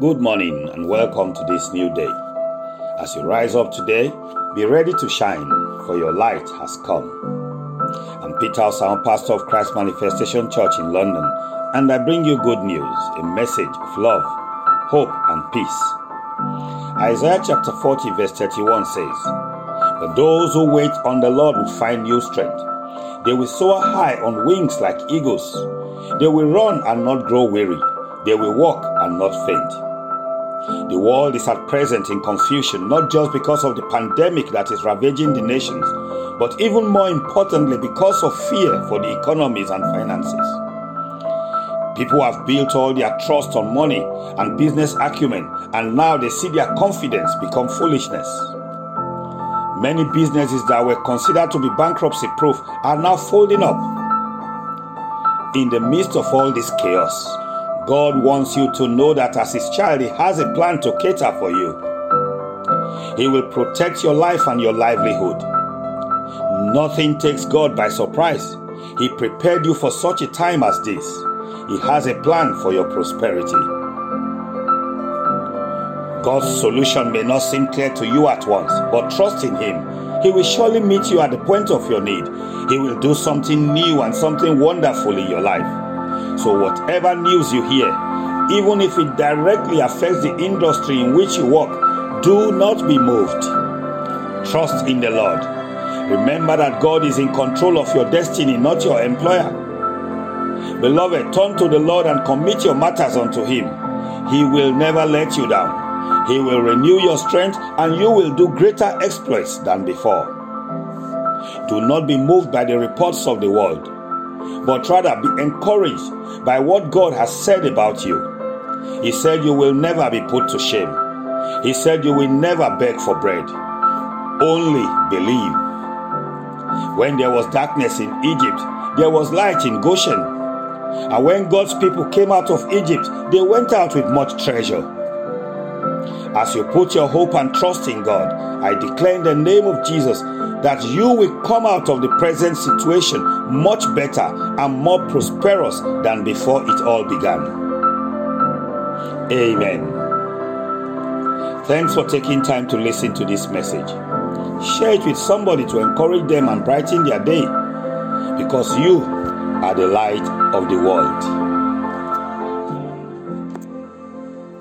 Good morning and welcome to this new day. As you rise up today, be ready to shine, for your light has come. I'm Peter Sound, pastor of Christ Manifestation Church in London, and I bring you good news, a message of love, hope, and peace. Isaiah chapter 40, verse 31 says, But those who wait on the Lord will find new strength. They will soar high on wings like eagles. They will run and not grow weary. They will walk and not faint. The world is at present in confusion, not just because of the pandemic that is ravaging the nations, but even more importantly, because of fear for the economies and finances. People have built all their trust on money and business acumen, and now they see their confidence become foolishness. Many businesses that were considered to be bankruptcy proof are now folding up. In the midst of all this chaos, God wants you to know that as His child, He has a plan to cater for you. He will protect your life and your livelihood. Nothing takes God by surprise. He prepared you for such a time as this. He has a plan for your prosperity. God's solution may not seem clear to you at once, but trust in Him. He will surely meet you at the point of your need. He will do something new and something wonderful in your life. So, whatever news you hear, even if it directly affects the industry in which you work, do not be moved. Trust in the Lord. Remember that God is in control of your destiny, not your employer. Beloved, turn to the Lord and commit your matters unto Him. He will never let you down. He will renew your strength and you will do greater exploits than before. Do not be moved by the reports of the world but rather be encouraged by what God has said about you. He said, You will never be put to shame. He said, You will never beg for bread. Only believe. When there was darkness in Egypt, there was light in Goshen. And when God's people came out of Egypt, they went out with much treasure. As you put your hope and trust in God, I declare in the name of Jesus that you will come out of the present situation much better and more prosperous than before it all began. Amen. Thanks for taking time to listen to this message. Share it with somebody to encourage them and brighten their day because you are the light of the world.